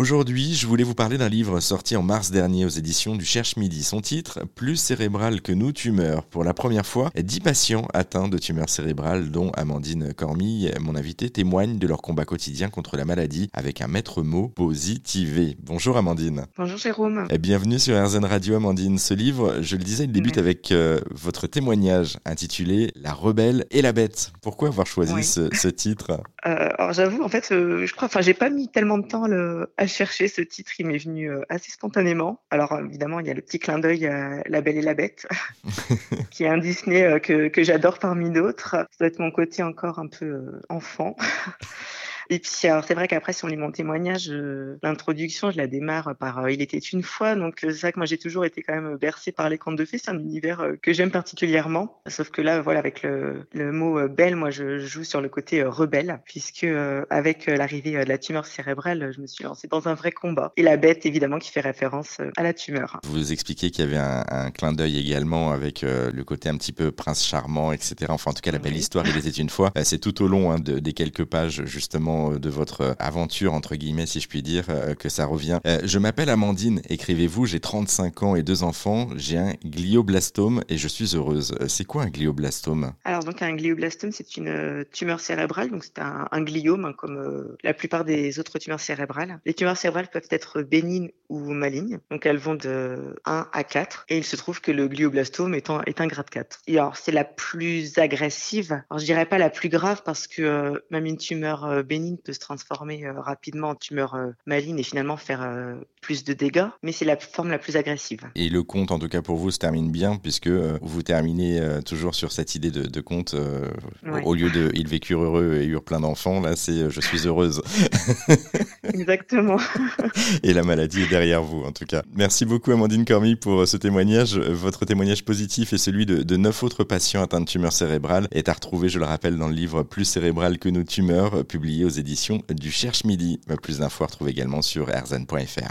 Aujourd'hui, je voulais vous parler d'un livre sorti en mars dernier aux éditions du Cherche Midi. Son titre, Plus cérébral que nous, tumeurs. Pour la première fois, 10 patients atteints de tumeurs cérébrales, dont Amandine Cormille, mon invité, témoignent de leur combat quotidien contre la maladie avec un maître mot positivé. Bonjour Amandine. Bonjour Jérôme. Et bienvenue sur RZN Radio Amandine. Ce livre, je le disais, il débute avec euh, votre témoignage intitulé La rebelle et la bête. Pourquoi avoir choisi ce, titre? Euh, Alors j'avoue, en fait, euh, je crois, enfin, j'ai pas mis tellement de temps le, à chercher ce titre. Il m'est venu assez spontanément. Alors évidemment, il y a le petit clin d'œil à La Belle et la Bête, qui est un Disney que, que j'adore parmi d'autres. Ça doit être mon côté encore un peu enfant. Et puis, alors, c'est vrai qu'après, si on lit mon témoignage, euh, l'introduction, je la démarre par euh, Il était une fois. Donc, euh, c'est vrai que moi, j'ai toujours été quand même bercée par les contes de fées. C'est un univers que j'aime particulièrement. Sauf que là, voilà, avec le, le mot belle, moi, je joue sur le côté rebelle, puisque avec l'arrivée de la tumeur cérébrale, je me suis lancée dans un vrai combat. Et la bête, évidemment, qui fait référence à la tumeur. Vous expliquez qu'il y avait un, un clin d'œil également avec le côté un petit peu prince charmant, etc. Enfin, en tout cas, la belle histoire, il était une fois. C'est tout au long hein, de, des quelques pages, justement, de votre aventure, entre guillemets, si je puis dire, euh, que ça revient. Euh, je m'appelle Amandine, écrivez-vous, j'ai 35 ans et deux enfants, j'ai un glioblastome et je suis heureuse. Euh, c'est quoi un glioblastome? Alors, donc, un glioblastome, c'est une tumeur cérébrale, donc c'est un, gliome, hein, comme la plupart des autres tumeurs cérébrales. Les tumeurs cérébrales peuvent être bénignes ou malignes, donc elles vont de 1 à 4, et il se trouve que le glioblastome est, est un grade 4. Et alors, c'est la plus agressive, alors je dirais pas la plus grave parce que même une tumeur bénigne peut se transformer euh, rapidement en tumeur euh, maligne et finalement faire euh, plus de dégâts, mais c'est la forme la plus agressive. Et le conte, en tout cas pour vous, se termine bien, puisque vous terminez toujours sur cette idée de, conte, au lieu de Ils vécurent heureux et eurent plein d'enfants, là c'est Je suis heureuse. Exactement. et la maladie est derrière vous, en tout cas. Merci beaucoup, Amandine Cormy, pour ce témoignage. Votre témoignage positif et celui de, neuf autres patients atteints de tumeurs cérébrales est à retrouver, je le rappelle, dans le livre Plus cérébral que nos tumeurs, publié aux éditions du Cherche Midi. Plus d'infos à également sur rzn.fr.